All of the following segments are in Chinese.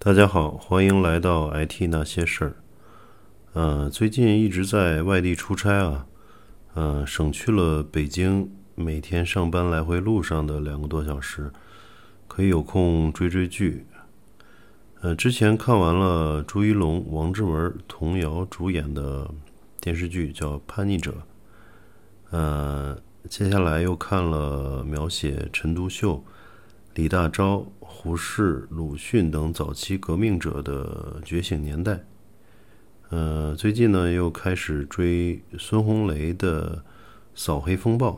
大家好，欢迎来到 IT 那些事儿。呃，最近一直在外地出差啊，呃，省去了北京每天上班来回路上的两个多小时，可以有空追追剧。呃，之前看完了朱一龙、王志文、童瑶主演的电视剧，叫《叛逆者》。呃，接下来又看了描写陈独秀、李大钊。胡适、鲁迅等早期革命者的觉醒年代。呃，最近呢又开始追孙红雷的《扫黑风暴》。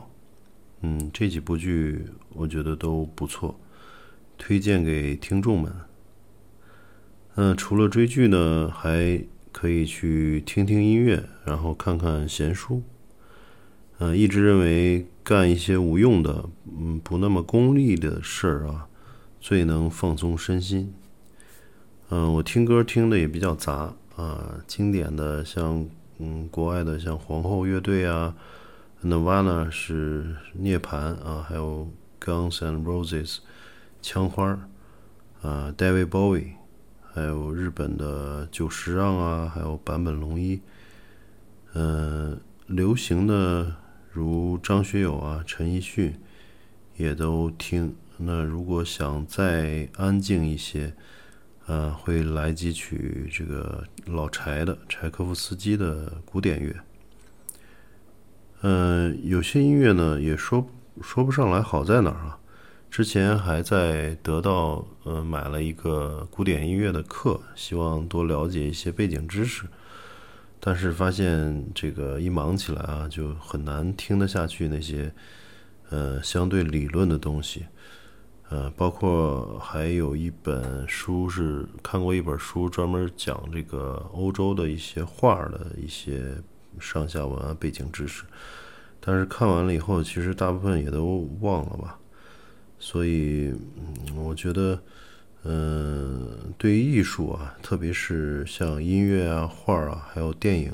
嗯，这几部剧我觉得都不错，推荐给听众们。嗯，除了追剧呢，还可以去听听音乐，然后看看闲书。嗯，一直认为干一些无用的、嗯不那么功利的事儿啊。最能放松身心。嗯，我听歌听的也比较杂啊，经典的像嗯国外的像皇后乐队啊，Nirvana 是涅槃啊，还有 Guns and Roses 枪花儿啊，David Bowie，还有日本的久石让啊，还有坂本龙一。嗯，流行的如张学友啊、陈奕迅也都听。那如果想再安静一些，呃，会来几曲这个老柴的柴可夫斯基的古典乐。嗯，有些音乐呢也说说不上来好在哪儿啊。之前还在得到呃买了一个古典音乐的课，希望多了解一些背景知识，但是发现这个一忙起来啊，就很难听得下去那些呃相对理论的东西。呃，包括还有一本书是看过一本书，专门讲这个欧洲的一些画的一些上下文啊、背景知识。但是看完了以后，其实大部分也都忘了吧。所以，嗯我觉得，嗯，对于艺术啊，特别是像音乐啊、画啊，还有电影，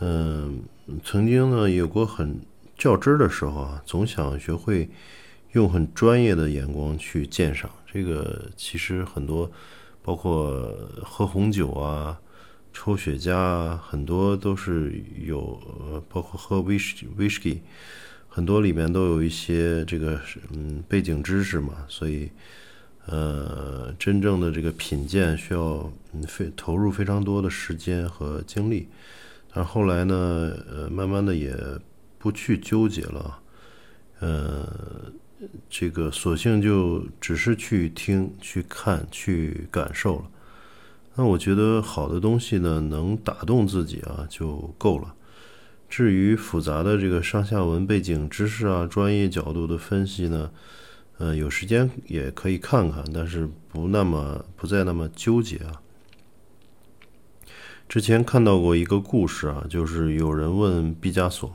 嗯，曾经呢有过很较真儿的时候啊，总想学会。用很专业的眼光去鉴赏这个，其实很多，包括喝红酒啊、抽雪茄啊，很多都是有，包括喝威士威士忌，很多里面都有一些这个嗯背景知识嘛，所以呃，真正的这个品鉴需要非投入非常多的时间和精力，但后来呢，呃，慢慢的也不去纠结了，呃。这个索性就只是去听、去看、去感受了。那我觉得好的东西呢，能打动自己啊，就够了。至于复杂的这个上下文背景知识啊、专业角度的分析呢，呃，有时间也可以看看，但是不那么不再那么纠结啊。之前看到过一个故事啊，就是有人问毕加索。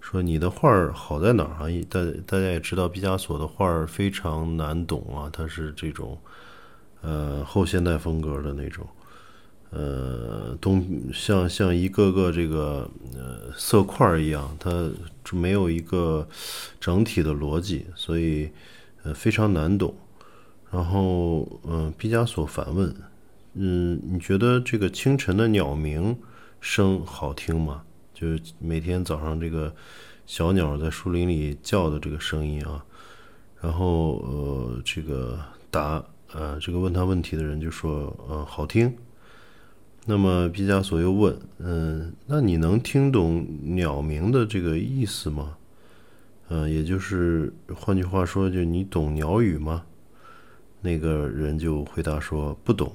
说你的画好在哪儿啊？大大家也知道，毕加索的画非常难懂啊，它是这种呃后现代风格的那种，呃东像像一个个这个色块一样，它没有一个整体的逻辑，所以呃非常难懂。然后嗯，毕加索反问，嗯，你觉得这个清晨的鸟鸣声好听吗？就是每天早上这个小鸟在树林里叫的这个声音啊，然后呃，这个答呃，这个问他问题的人就说呃好听。那么毕加索又问，嗯，那你能听懂鸟鸣的这个意思吗？嗯，也就是换句话说，就你懂鸟语吗？那个人就回答说不懂。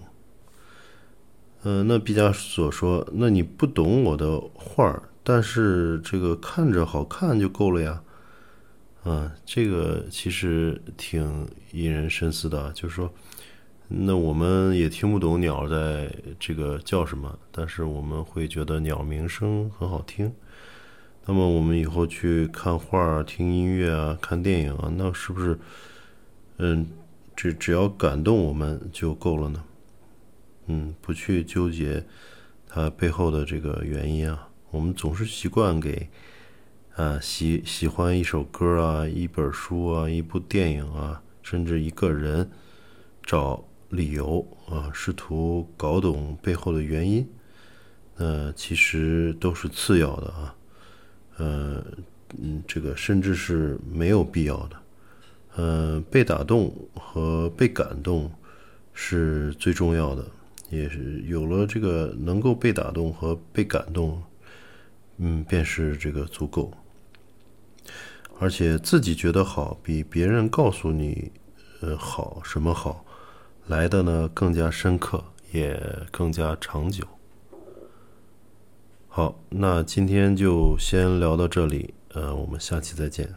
嗯，那毕加索说，那你不懂我的画儿。但是这个看着好看就够了呀，啊，这个其实挺引人深思的。就是说，那我们也听不懂鸟在这个叫什么，但是我们会觉得鸟鸣声很好听。那么我们以后去看画、听音乐啊、看电影啊，那是不是，嗯，只只要感动我们就够了呢？嗯，不去纠结它背后的这个原因啊。我们总是习惯给，啊喜喜欢一首歌啊，一本书啊，一部电影啊，甚至一个人，找理由啊，试图搞懂背后的原因，那其实都是次要的啊。呃，嗯，这个甚至是没有必要的。嗯，被打动和被感动是最重要的，也是有了这个能够被打动和被感动，嗯，便是这个足够。而且自己觉得好，比别人告诉你，呃，好什么好，来的呢更加深刻，也更加长久。好，那今天就先聊到这里，呃，我们下期再见。